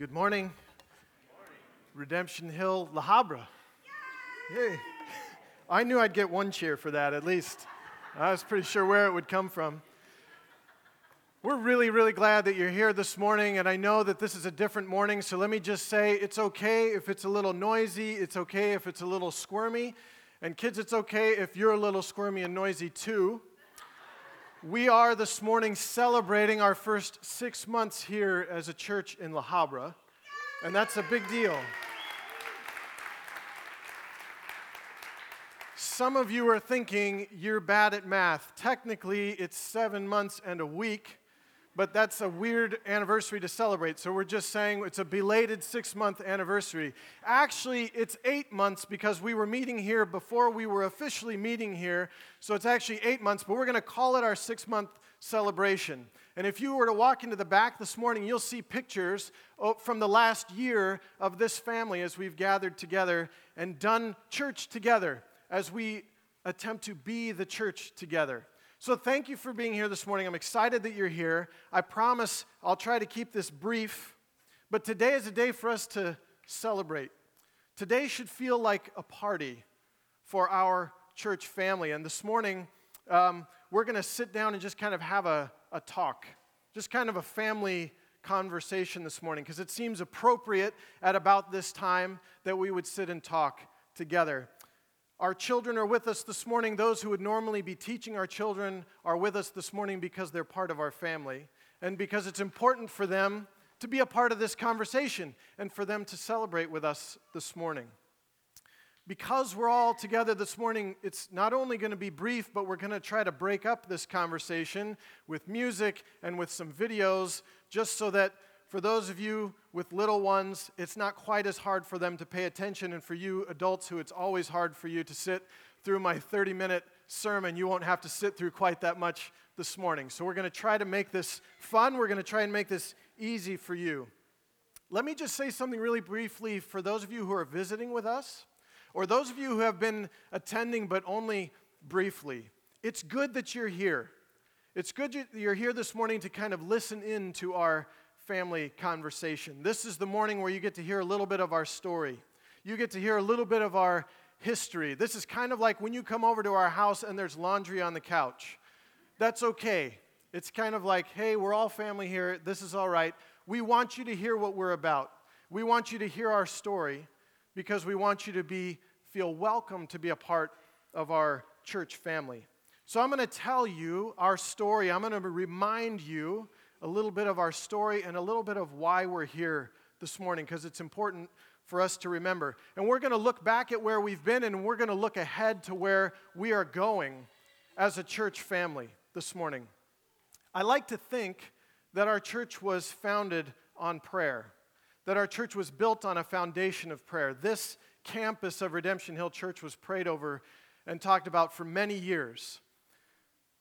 Good morning. Redemption Hill, La Habra. Yay. I knew I'd get one cheer for that at least. I was pretty sure where it would come from. We're really, really glad that you're here this morning, and I know that this is a different morning, so let me just say it's okay if it's a little noisy, it's okay if it's a little squirmy, and kids, it's okay if you're a little squirmy and noisy too. We are this morning celebrating our first six months here as a church in La Habra, and that's a big deal. Some of you are thinking you're bad at math. Technically, it's seven months and a week, but that's a weird anniversary to celebrate. So we're just saying it's a belated six month anniversary. Actually, it's eight months because we were meeting here before we were officially meeting here. So it's actually eight months, but we're going to call it our six month celebration. And if you were to walk into the back this morning, you'll see pictures oh, from the last year of this family as we've gathered together and done church together as we attempt to be the church together. So, thank you for being here this morning. I'm excited that you're here. I promise I'll try to keep this brief, but today is a day for us to celebrate. Today should feel like a party for our church family. And this morning, um, we're going to sit down and just kind of have a, a talk, just kind of a family conversation this morning, because it seems appropriate at about this time that we would sit and talk together. Our children are with us this morning. Those who would normally be teaching our children are with us this morning because they're part of our family and because it's important for them to be a part of this conversation and for them to celebrate with us this morning. Because we're all together this morning, it's not only going to be brief, but we're going to try to break up this conversation with music and with some videos just so that for those of you with little ones, it's not quite as hard for them to pay attention. And for you adults who it's always hard for you to sit through my 30 minute sermon, you won't have to sit through quite that much this morning. So we're going to try to make this fun. We're going to try and make this easy for you. Let me just say something really briefly for those of you who are visiting with us, or those of you who have been attending but only briefly. It's good that you're here. It's good you're here this morning to kind of listen in to our family conversation. This is the morning where you get to hear a little bit of our story. You get to hear a little bit of our history. This is kind of like when you come over to our house and there's laundry on the couch. That's okay. It's kind of like, hey, we're all family here. This is all right. We want you to hear what we're about. We want you to hear our story because we want you to be feel welcome to be a part of our church family. So I'm going to tell you our story. I'm going to remind you a little bit of our story and a little bit of why we're here this morning because it's important for us to remember. And we're going to look back at where we've been and we're going to look ahead to where we are going as a church family this morning. I like to think that our church was founded on prayer, that our church was built on a foundation of prayer. This campus of Redemption Hill Church was prayed over and talked about for many years.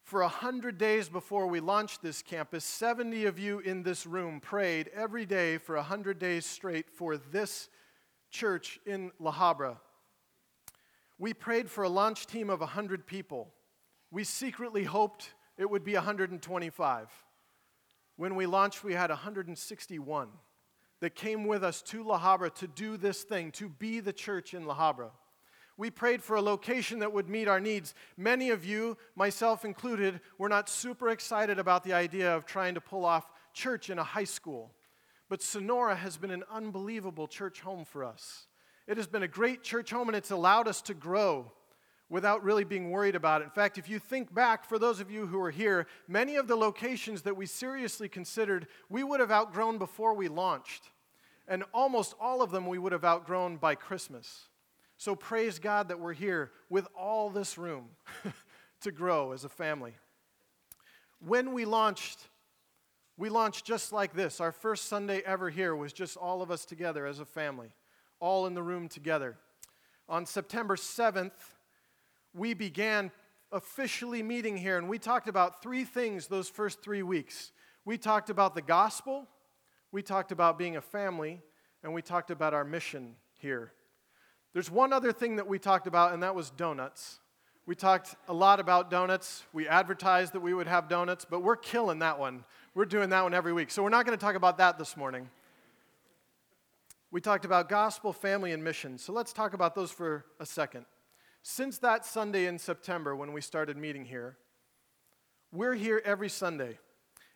For a hundred days before we launched this campus, 70 of you in this room prayed every day for a hundred days straight for this church in La Habra. We prayed for a launch team of 100 people. We secretly hoped it would be 125. When we launched, we had 161 that came with us to La Habra to do this thing, to be the church in La Habra. We prayed for a location that would meet our needs. Many of you, myself included, were not super excited about the idea of trying to pull off church in a high school. But Sonora has been an unbelievable church home for us. It has been a great church home and it's allowed us to grow without really being worried about it. In fact, if you think back, for those of you who are here, many of the locations that we seriously considered, we would have outgrown before we launched. And almost all of them we would have outgrown by Christmas. So praise God that we're here with all this room to grow as a family. When we launched, we launched just like this. Our first Sunday ever here was just all of us together as a family, all in the room together. On September 7th, we began officially meeting here, and we talked about three things those first three weeks. We talked about the gospel, we talked about being a family, and we talked about our mission here. There's one other thing that we talked about, and that was donuts. We talked a lot about donuts. We advertised that we would have donuts, but we're killing that one. We're doing that one every week. So we're not going to talk about that this morning. We talked about gospel, family, and mission. So let's talk about those for a second. Since that Sunday in September when we started meeting here, we're here every Sunday.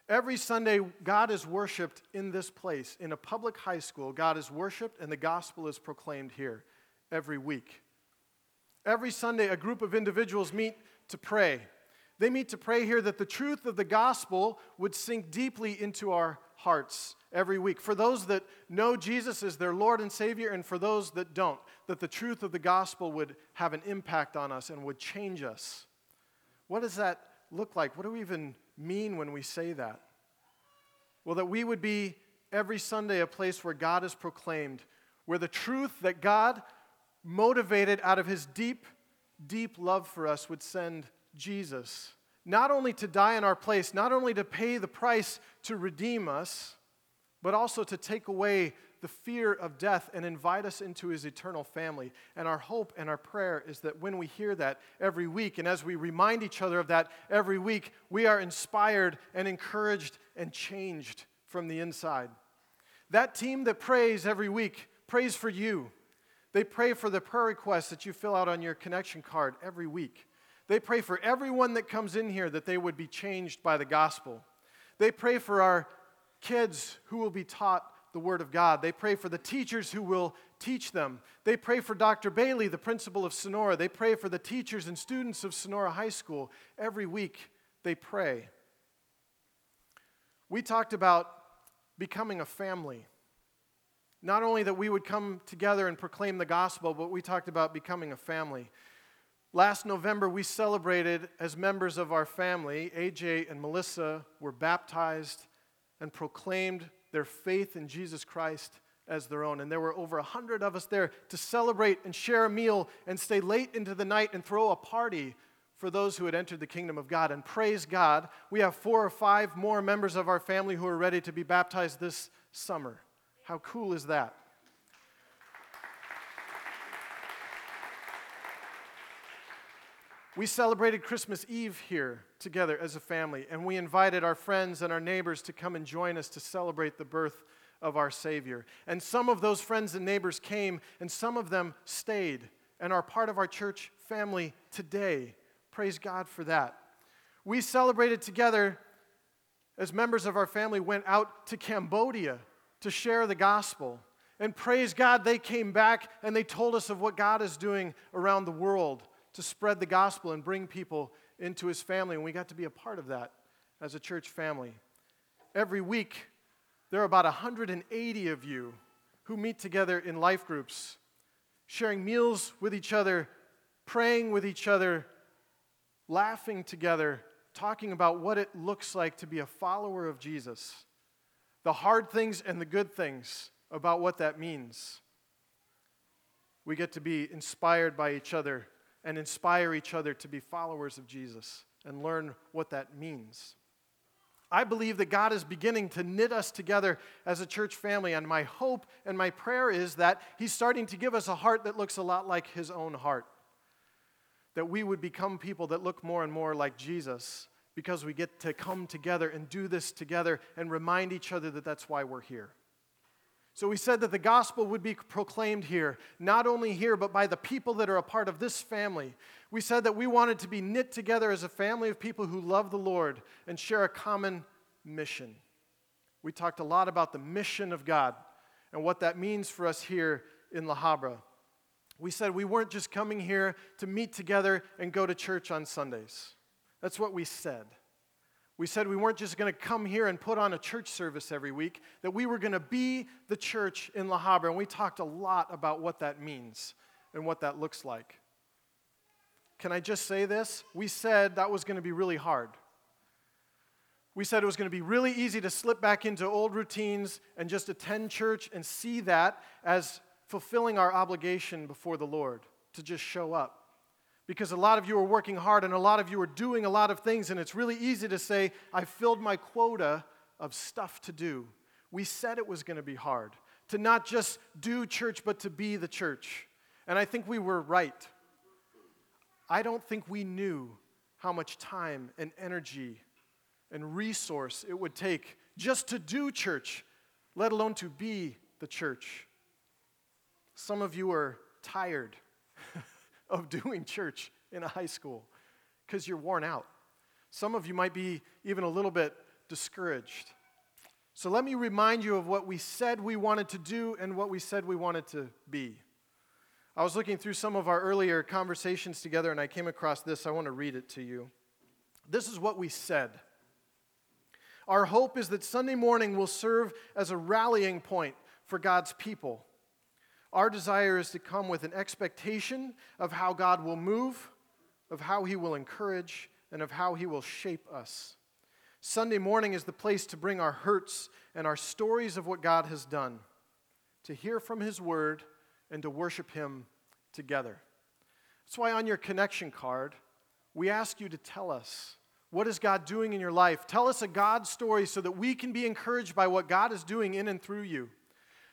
Every Sunday, God is worshiped in this place. In a public high school, God is worshiped and the gospel is proclaimed here every week. Every Sunday, a group of individuals meet to pray. They meet to pray here that the truth of the gospel would sink deeply into our hearts every week. For those that know Jesus as their Lord and Savior, and for those that don't, that the truth of the gospel would have an impact on us and would change us. What does that look like? What do we even mean when we say that? Well, that we would be every Sunday a place where God is proclaimed, where the truth that God motivated out of his deep, deep love for us, would send Jesus, not only to die in our place, not only to pay the price to redeem us, but also to take away the fear of death and invite us into his eternal family. And our hope and our prayer is that when we hear that every week, and as we remind each other of that every week, we are inspired and encouraged and changed from the inside. That team that prays every week prays for you. They pray for the prayer requests that you fill out on your connection card every week. They pray for everyone that comes in here that they would be changed by the gospel. They pray for our kids who will be taught the Word of God. They pray for the teachers who will teach them. They pray for Dr. Bailey, the principal of Sonora. They pray for the teachers and students of Sonora High School. Every week they pray. We talked about becoming a family. Not only that we would come together and proclaim the gospel, but we talked about becoming a family. Last November, we celebrated as members of our family, AJ and Melissa were baptized and proclaimed their faith in Jesus Christ as their own. And there were over a hundred of us there to celebrate and share a meal and stay late into the night and throw a party for those who had entered the kingdom of God. And praise God, we have four or five more members of our family who are ready to be baptized this summer. How cool is that? We celebrated Christmas Eve here together as a family, and we invited our friends and our neighbors to come and join us to celebrate the birth of our Savior. And some of those friends and neighbors came, and some of them stayed and are part of our church family today. Praise God for that. We celebrated together as members of our family went out to Cambodia to share the gospel. And praise God, they came back and they told us of what God is doing around the world to spread the gospel and bring people into his family. And we got to be a part of that as a church family. Every week, there are about 180 of you who meet together in life groups, sharing meals with each other, praying with each other, laughing together, talking about what it looks like to be a follower of Jesus the hard things and the good things about what that means. We get to be inspired by each other and inspire each other to be followers of Jesus and learn what that means. I believe that God is beginning to knit us together as a church family, and my hope and my prayer is that He's starting to give us a heart that looks a lot like His own heart. That we would become people that look more and more like Jesus because we get to come together and do this together and remind each other that that's why we're here. So we said that the gospel would be proclaimed here, not only here, but by the people that are a part of this family. We said that we wanted to be knit together as a family of people who love the Lord and share a common mission. We talked a lot about the mission of God and what that means for us here in La Habra. We said we weren't just coming here to meet together and go to church on Sundays. That's what we said. We said we weren't just going to come here and put on a church service every week, that we were going to be the church in La Habra. And we talked a lot about what that means and what that looks like. Can I just say this? We said that was going to be really hard. We said it was going to be really easy to slip back into old routines and just attend church and see that as fulfilling our obligation before the Lord, to just show up because a lot of you are working hard and a lot of you are doing a lot of things, and it's really easy to say, I filled my quota of stuff to do. We said it was going to be hard to not just do church, but to be the church. And I think we were right. I don't think we knew how much time and energy and resource it would take just to do church, let alone to be the church. Some of you are tired of doing church in a high school because you're worn out. Some of you might be even a little bit discouraged. So let me remind you of what we said we wanted to do and what we said we wanted to be. I was looking through some of our earlier conversations together and I came across this. I want to read it to you. This is what we said. Our hope is that Sunday morning will serve as a rallying point for God's people. Our desire is to come with an expectation of how God will move, of how He will encourage, and of how He will shape us. Sunday morning is the place to bring our hurts and our stories of what God has done, to hear from His Word, and to worship Him together. That's why on your connection card, we ask you to tell us what is God doing in your life? Tell us a God story so that we can be encouraged by what God is doing in and through you.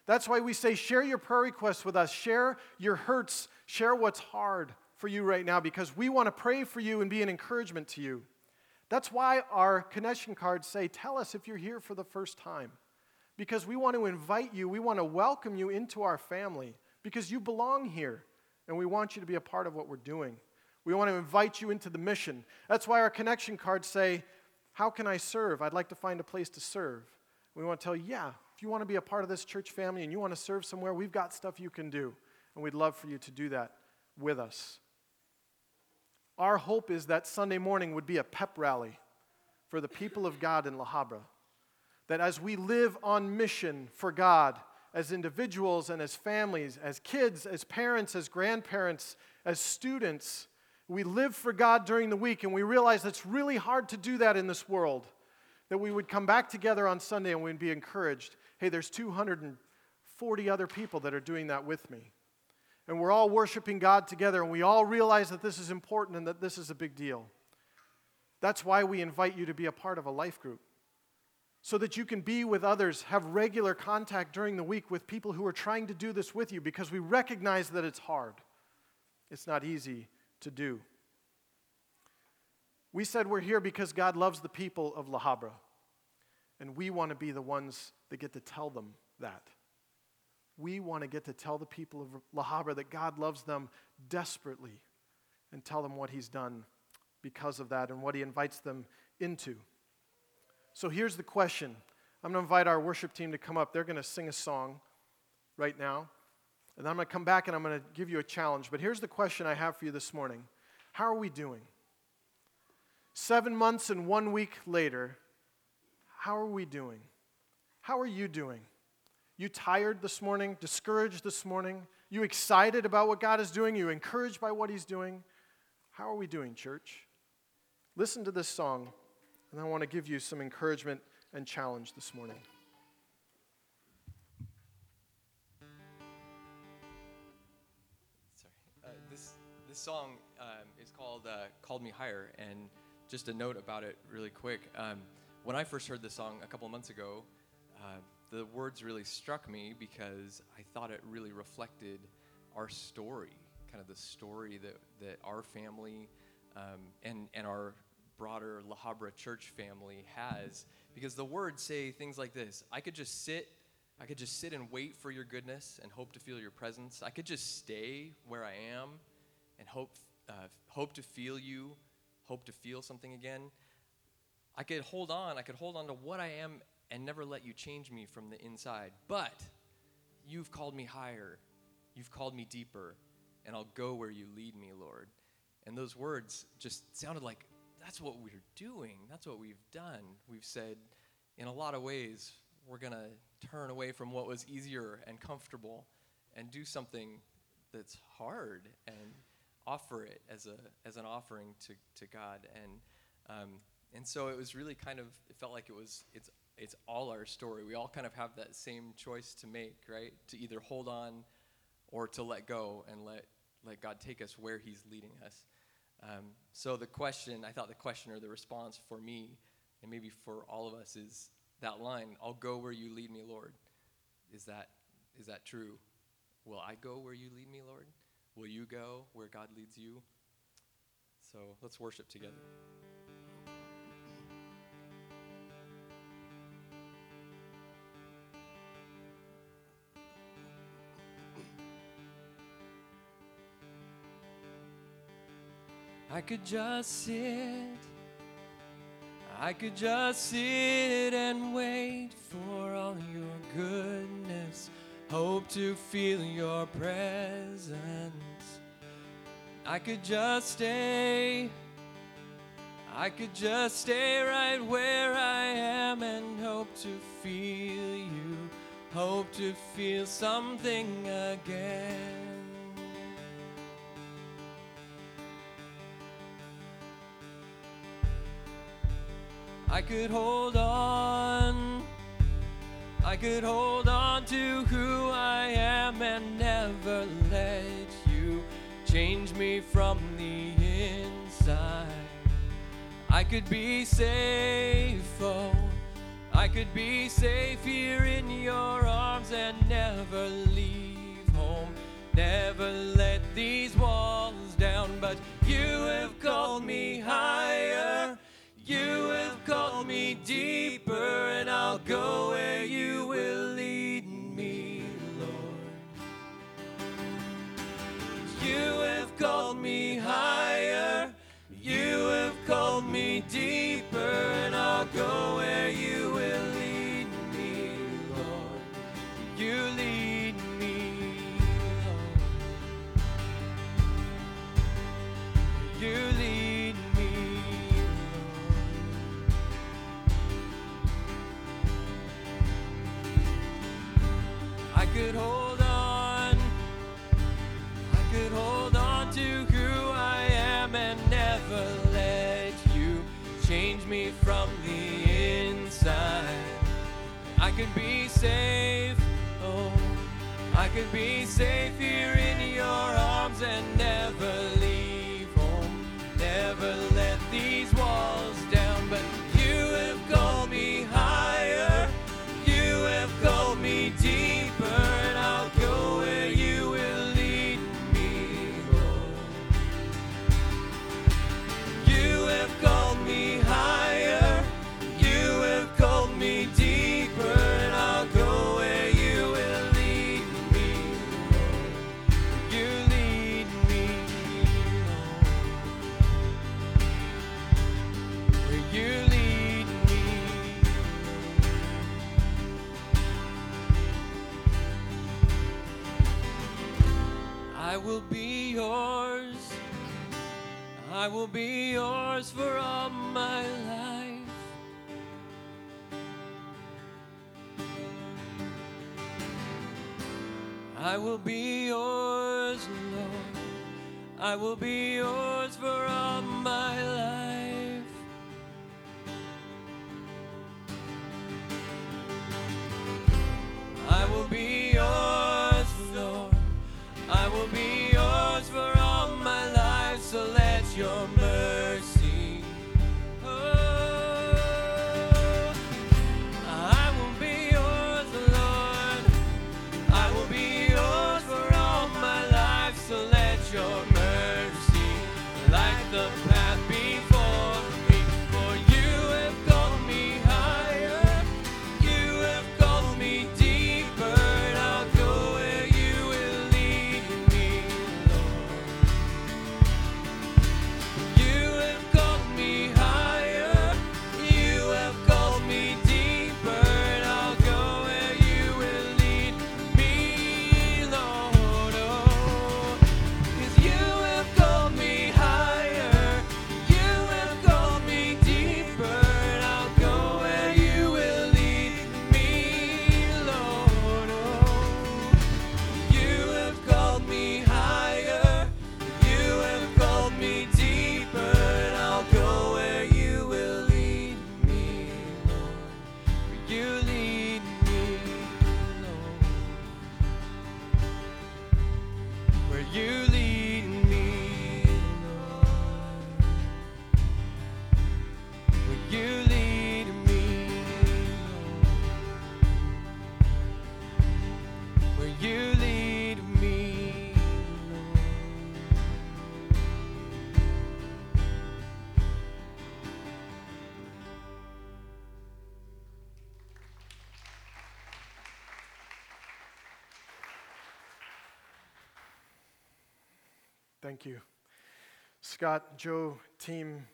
That's why we say, share your prayer requests with us, share your hurts, share what's hard for you right now, because we want to pray for you and be an encouragement to you. That's why our connection cards say, tell us if you're here for the first time, because we want to invite you, we want to welcome you into our family, because you belong here, and we want you to be a part of what we're doing. We want to invite you into the mission. That's why our connection cards say, How can I serve? I'd like to find a place to serve. We want to tell you, yeah, if you want to be a part of this church family and you want to serve somewhere, we've got stuff you can do. And we'd love for you to do that with us. Our hope is that Sunday morning would be a pep rally for the people of God in La Habra. That as we live on mission for God, as individuals and as families, as kids, as parents, as grandparents, as students, we live for God during the week and we realize it's really hard to do that in this world, that we would come back together on Sunday and we'd be encouraged. Hey, there's 240 other people that are doing that with me. And we're all worshiping God together and we all realize that this is important and that this is a big deal. That's why we invite you to be a part of a life group. So that you can be with others, have regular contact during the week with people who are trying to do this with you because we recognize that it's hard. It's not easy to do. We said we're here because God loves the people of La Habra, and we want to be the ones that get to tell them that. We want to get to tell the people of La Habra that God loves them desperately and tell them what He's done because of that and what He invites them into. So here's the question I'm going to invite our worship team to come up. They're going to sing a song right now. And then I'm going to come back and I'm going to give you a challenge. But here's the question I have for you this morning How are we doing? Seven months and one week later, how are we doing? How are you doing? You tired this morning? Discouraged this morning? You excited about what God is doing? You encouraged by what He's doing? How are we doing, church? Listen to this song, and I want to give you some encouragement and challenge this morning. This song um, is called uh, "Called Me Higher," and just a note about it, really quick. Um, when I first heard the song a couple months ago, uh, the words really struck me because I thought it really reflected our story, kind of the story that that our family um, and and our broader La Habra church family has. Because the words say things like this: "I could just sit." I could just sit and wait for your goodness and hope to feel your presence. I could just stay where I am and hope, uh, hope to feel you, hope to feel something again. I could hold on, I could hold on to what I am and never let you change me from the inside. But you've called me higher, you've called me deeper, and I'll go where you lead me, Lord. And those words just sounded like that's what we're doing. That's what we've done. We've said, in a lot of ways, we're going to turn away from what was easier and comfortable and do something that's hard and offer it as a as an offering to, to God and um, and so it was really kind of it felt like it was it's it's all our story. We all kind of have that same choice to make right? To either hold on or to let go and let let God take us where he's leading us. Um, so the question I thought the question or the response for me and maybe for all of us is that line I'll go where you lead me Lord. Is that is that true? Will I go where you lead me Lord? Will you go where God leads you? So let's worship together. I could just sit. I could just sit and wait for all your goodness. Hope to feel your presence. I could just stay. I could just stay right where I am and hope to feel you. Hope to feel something again. I could hold on. I could hold on to who I am and never let you change me from the inside. I could be safe, oh, I could be safe here in your arms and never leave home. Never let these walls down, but you have called me higher. You have called me deeper, and I'll go where you will lead me, Lord. You have called me higher. You have called me could hold on. I could hold on to who I am and never let you change me from the inside. I could be safe, oh, I could be safe here I will be yours Thank you. Scott, Joe, team.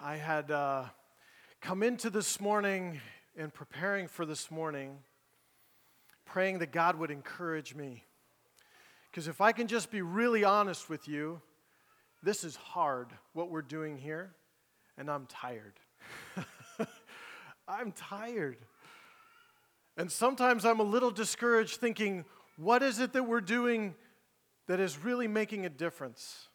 I had uh, come into this morning and preparing for this morning, praying that God would encourage me. Because if I can just be really honest with you, this is hard, what we're doing here, and I'm tired. I'm tired. And sometimes I'm a little discouraged thinking, what is it that we're doing that is really making a difference?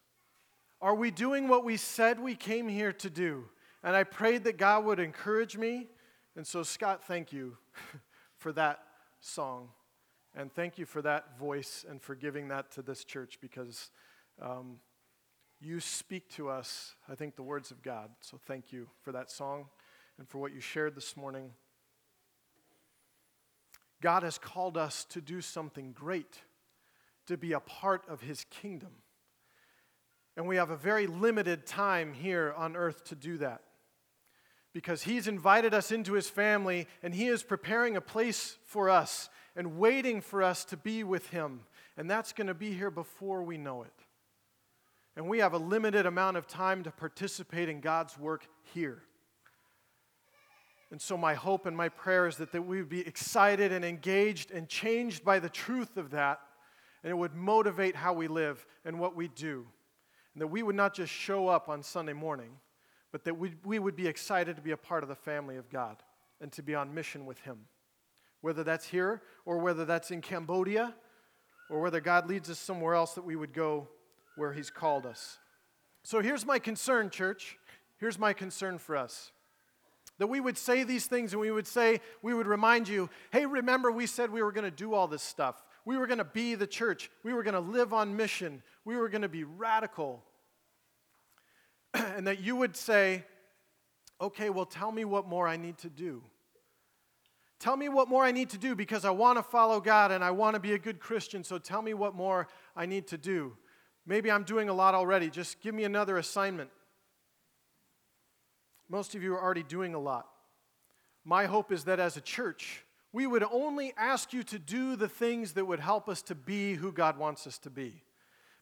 Are we doing what we said we came here to do? And I prayed that God would encourage me. And so, Scott, thank you for that song. And thank you for that voice and for giving that to this church because um, you speak to us, I think, the words of God. So thank you for that song and for what you shared this morning. God has called us to do something great, to be a part of His kingdom. And we have a very limited time here on earth to do that. Because He's invited us into His family and He is preparing a place for us and waiting for us to be with Him. And that's going to be here before we know it. And we have a limited amount of time to participate in God's work here. And so, my hope and my prayer is that, that we would be excited and engaged and changed by the truth of that, and it would motivate how we live and what we do. And that we would not just show up on Sunday morning, but that we, we would be excited to be a part of the family of God and to be on mission with Him. Whether that's here or whether that's in Cambodia or whether God leads us somewhere else that we would go where He's called us. So here's my concern, church. Here's my concern for us. That we would say these things and we would say, we would remind you, hey, remember we said we were going to do all this stuff. We were going to be the church. We were going to live on mission. We were going to be radical. and that you would say, okay, well, tell me what more I need to do. Tell me what more I need to do because I want to follow God and I want to be a good Christian. So tell me what more I need to do. Maybe I'm doing a lot already. Just give me another assignment. Most of you are already doing a lot. My hope is that as a church, we would only ask you to do the things that would help us to be who God wants us to be.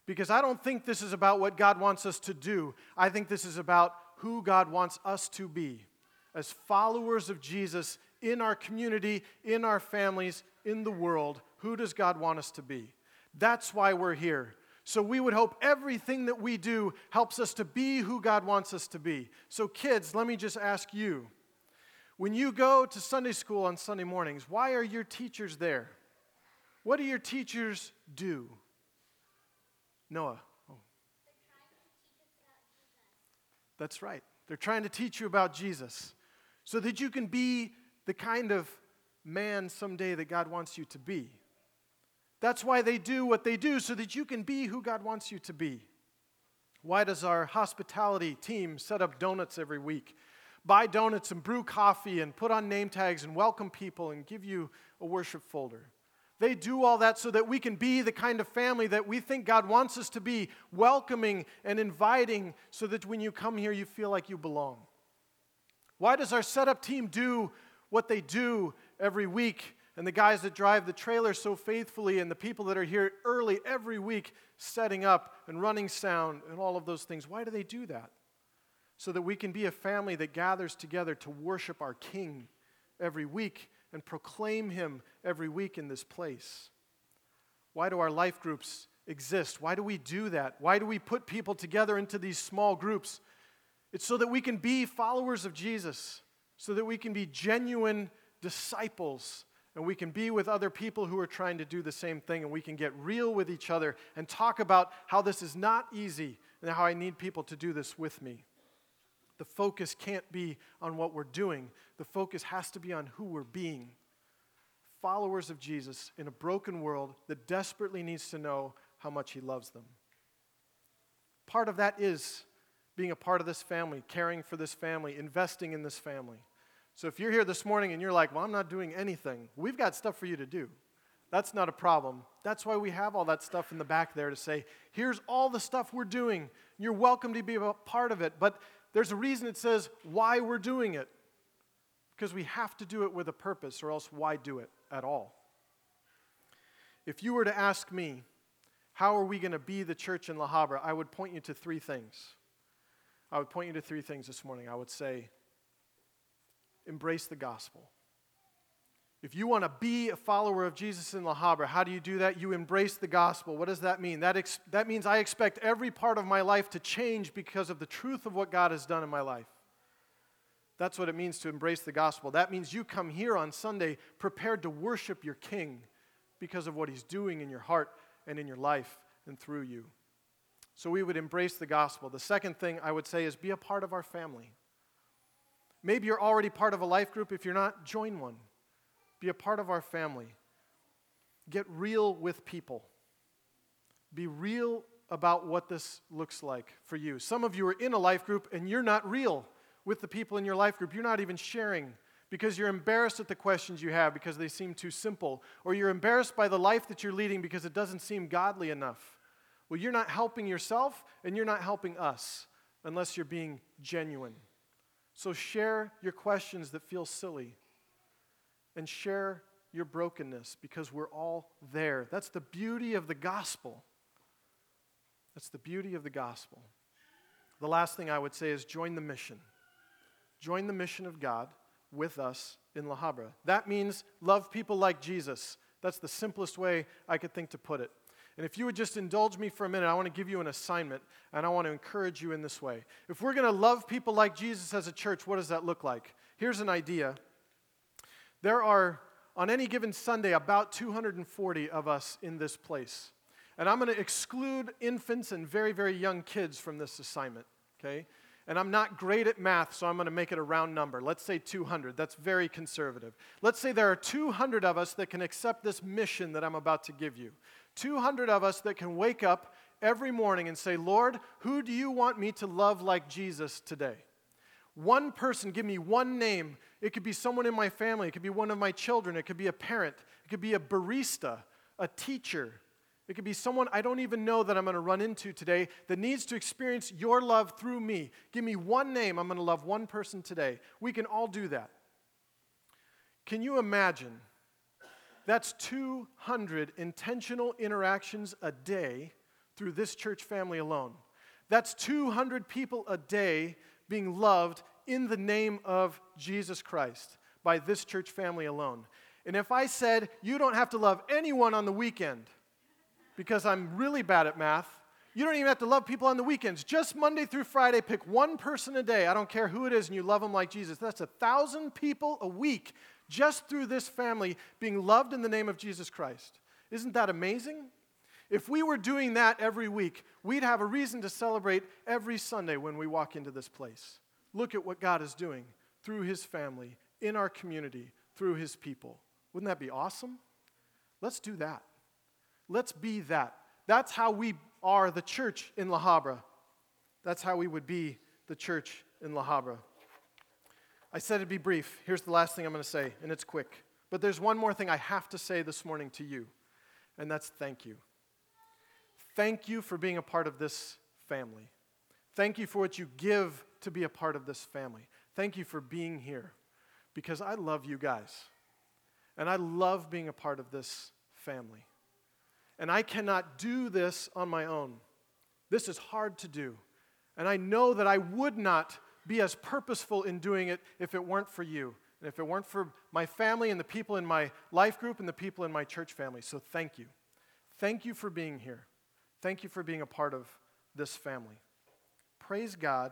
Because I don't think this is about what God wants us to do. I think this is about who God wants us to be as followers of Jesus in our community, in our families, in the world. Who does God want us to be? That's why we're here. So we would hope everything that we do helps us to be who God wants us to be. So, kids, let me just ask you when you go to Sunday school on Sunday mornings, why are your teachers there? What do your teachers do? Noah. Oh. That's right. They're trying to teach you about Jesus so that you can be the kind of man someday that God wants you to be. That's why they do what they do, so that you can be who God wants you to be. Why does our hospitality team set up donuts every week? Buy donuts and brew coffee and put on name tags and welcome people and give you a worship folder. They do all that so that we can be the kind of family that we think God wants us to be, welcoming and inviting, so that when you come here, you feel like you belong. Why does our setup team do what they do every week? And the guys that drive the trailer so faithfully, and the people that are here early every week setting up and running sound and all of those things. Why do they do that? So that we can be a family that gathers together to worship our King every week and proclaim Him every week in this place. Why do our life groups exist? Why do we do that? Why do we put people together into these small groups? It's so that we can be followers of Jesus, so that we can be genuine disciples and we can be with other people who are trying to do the same thing, and we can get real with each other and talk about how this is not easy and how I need people to do this with me. The focus can't be on what we're doing, the focus has to be on who we're being. Followers of Jesus in a broken world that desperately needs to know how much He loves them. Part of that is being a part of this family, caring for this family, investing in this family. So if you're here this morning and you're like, well, I'm not doing anything, we've got stuff for you to do. That's not a problem. That's why we have all that stuff in the back there to say, here's all the stuff we're doing. You're welcome to be a part of it. But there's a reason it says why we're doing it. Because we have to do it with a purpose, or else why do it at all? If you were to ask me, how are we going to be the church in La Habra? I would point you to three things. I would point you to three things this morning. I would say, embrace the gospel. If you want to be a follower of Jesus in La Habra, how do you do that? You embrace the gospel. What does that mean? That, ex- that means I expect every part of my life to change because of the truth of what God has done in my life. That's what it means to embrace the gospel. That means you come here on Sunday prepared to worship your King because of what he's doing in your heart and in your life and through you. So we would embrace the gospel. The second thing I would say is be a part of our family. Maybe you're already part of a life group. If you're not, join one. Be a part of our family. Get real with people. Be real about what this looks like for you. Some of you are in a life group and you're not real with the people in your life group. You're not even sharing because you're embarrassed at the questions you have because they seem too simple, or you're embarrassed by the life that you're leading because it doesn't seem godly enough. Well, you're not helping yourself and you're not helping us unless you're being genuine. So share your questions that feel silly and share your brokenness because we're all there. That's the beauty of the gospel. That's the beauty of the gospel. The last thing I would say is join the mission. Join the mission of God with us in La Habra. That means love people like Jesus. That's the simplest way I could think to put it. And if you would just indulge me for a minute, I want to give you an assignment and I want to encourage you in this way. If we're going to love people like Jesus as a church, what does that look like? Here's an idea there are, on any given Sunday, about 240 of us in this place. And I'm going to exclude infants and very, very young kids from this assignment, okay? And I'm not great at math, so I'm going to make it a round number. Let's say 200. That's very conservative. Let's say there are 200 of us that can accept this mission that I'm about to give you. 200 of us that can wake up every morning and say, Lord, who do you want me to love like Jesus today? One person, give me one name. It could be someone in my family, it could be one of my children, it could be a parent, it could be a barista, a teacher. It could be someone I don't even know that I'm going to run into today that needs to experience your love through me. Give me one name. I'm going to love one person today. We can all do that. Can you imagine? That's 200 intentional interactions a day through this church family alone. That's 200 people a day being loved in the name of Jesus Christ by this church family alone. And if I said, you don't have to love anyone on the weekend because I'm really bad at math, you don't even have to love people on the weekends. Just Monday through Friday, pick one person a day. I don't care who it is, and you love them like Jesus. That's a thousand people a week just through this family being loved in the name of Jesus Christ. Isn't that amazing? If we were doing that every week, we'd have a reason to celebrate every Sunday when we walk into this place. Look at what God is doing through His family, in our community, through His people. Wouldn't that be awesome? Let's do that. Let's be that. That's how we are the church in La Habra. That's how we would be the church in La Habra. I said it'd be brief. Here's the last thing I'm going to say, and it's quick. But there's one more thing I have to say this morning to you, and that's thank you. Thank you for being a part of this family. Thank you for what you give to be a part of this family. Thank you for being here because I love you guys. And I love being a part of this family. And I cannot do this on my own. This is hard to do. And I know that I would not be as purposeful in doing it if it weren't for you, and if it weren't for my family and the people in my life group and the people in my church family. So thank you. Thank you for being here. Thank you for being a part of this family. Praise God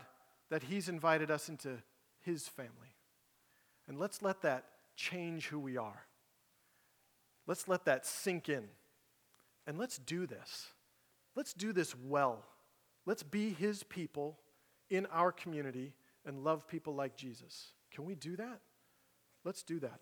that He's invited us into His family. And let's let that change who we are. Let's let that sink in. And let's do this. Let's do this well. Let's be His people in our community and love people like Jesus. Can we do that? Let's do that.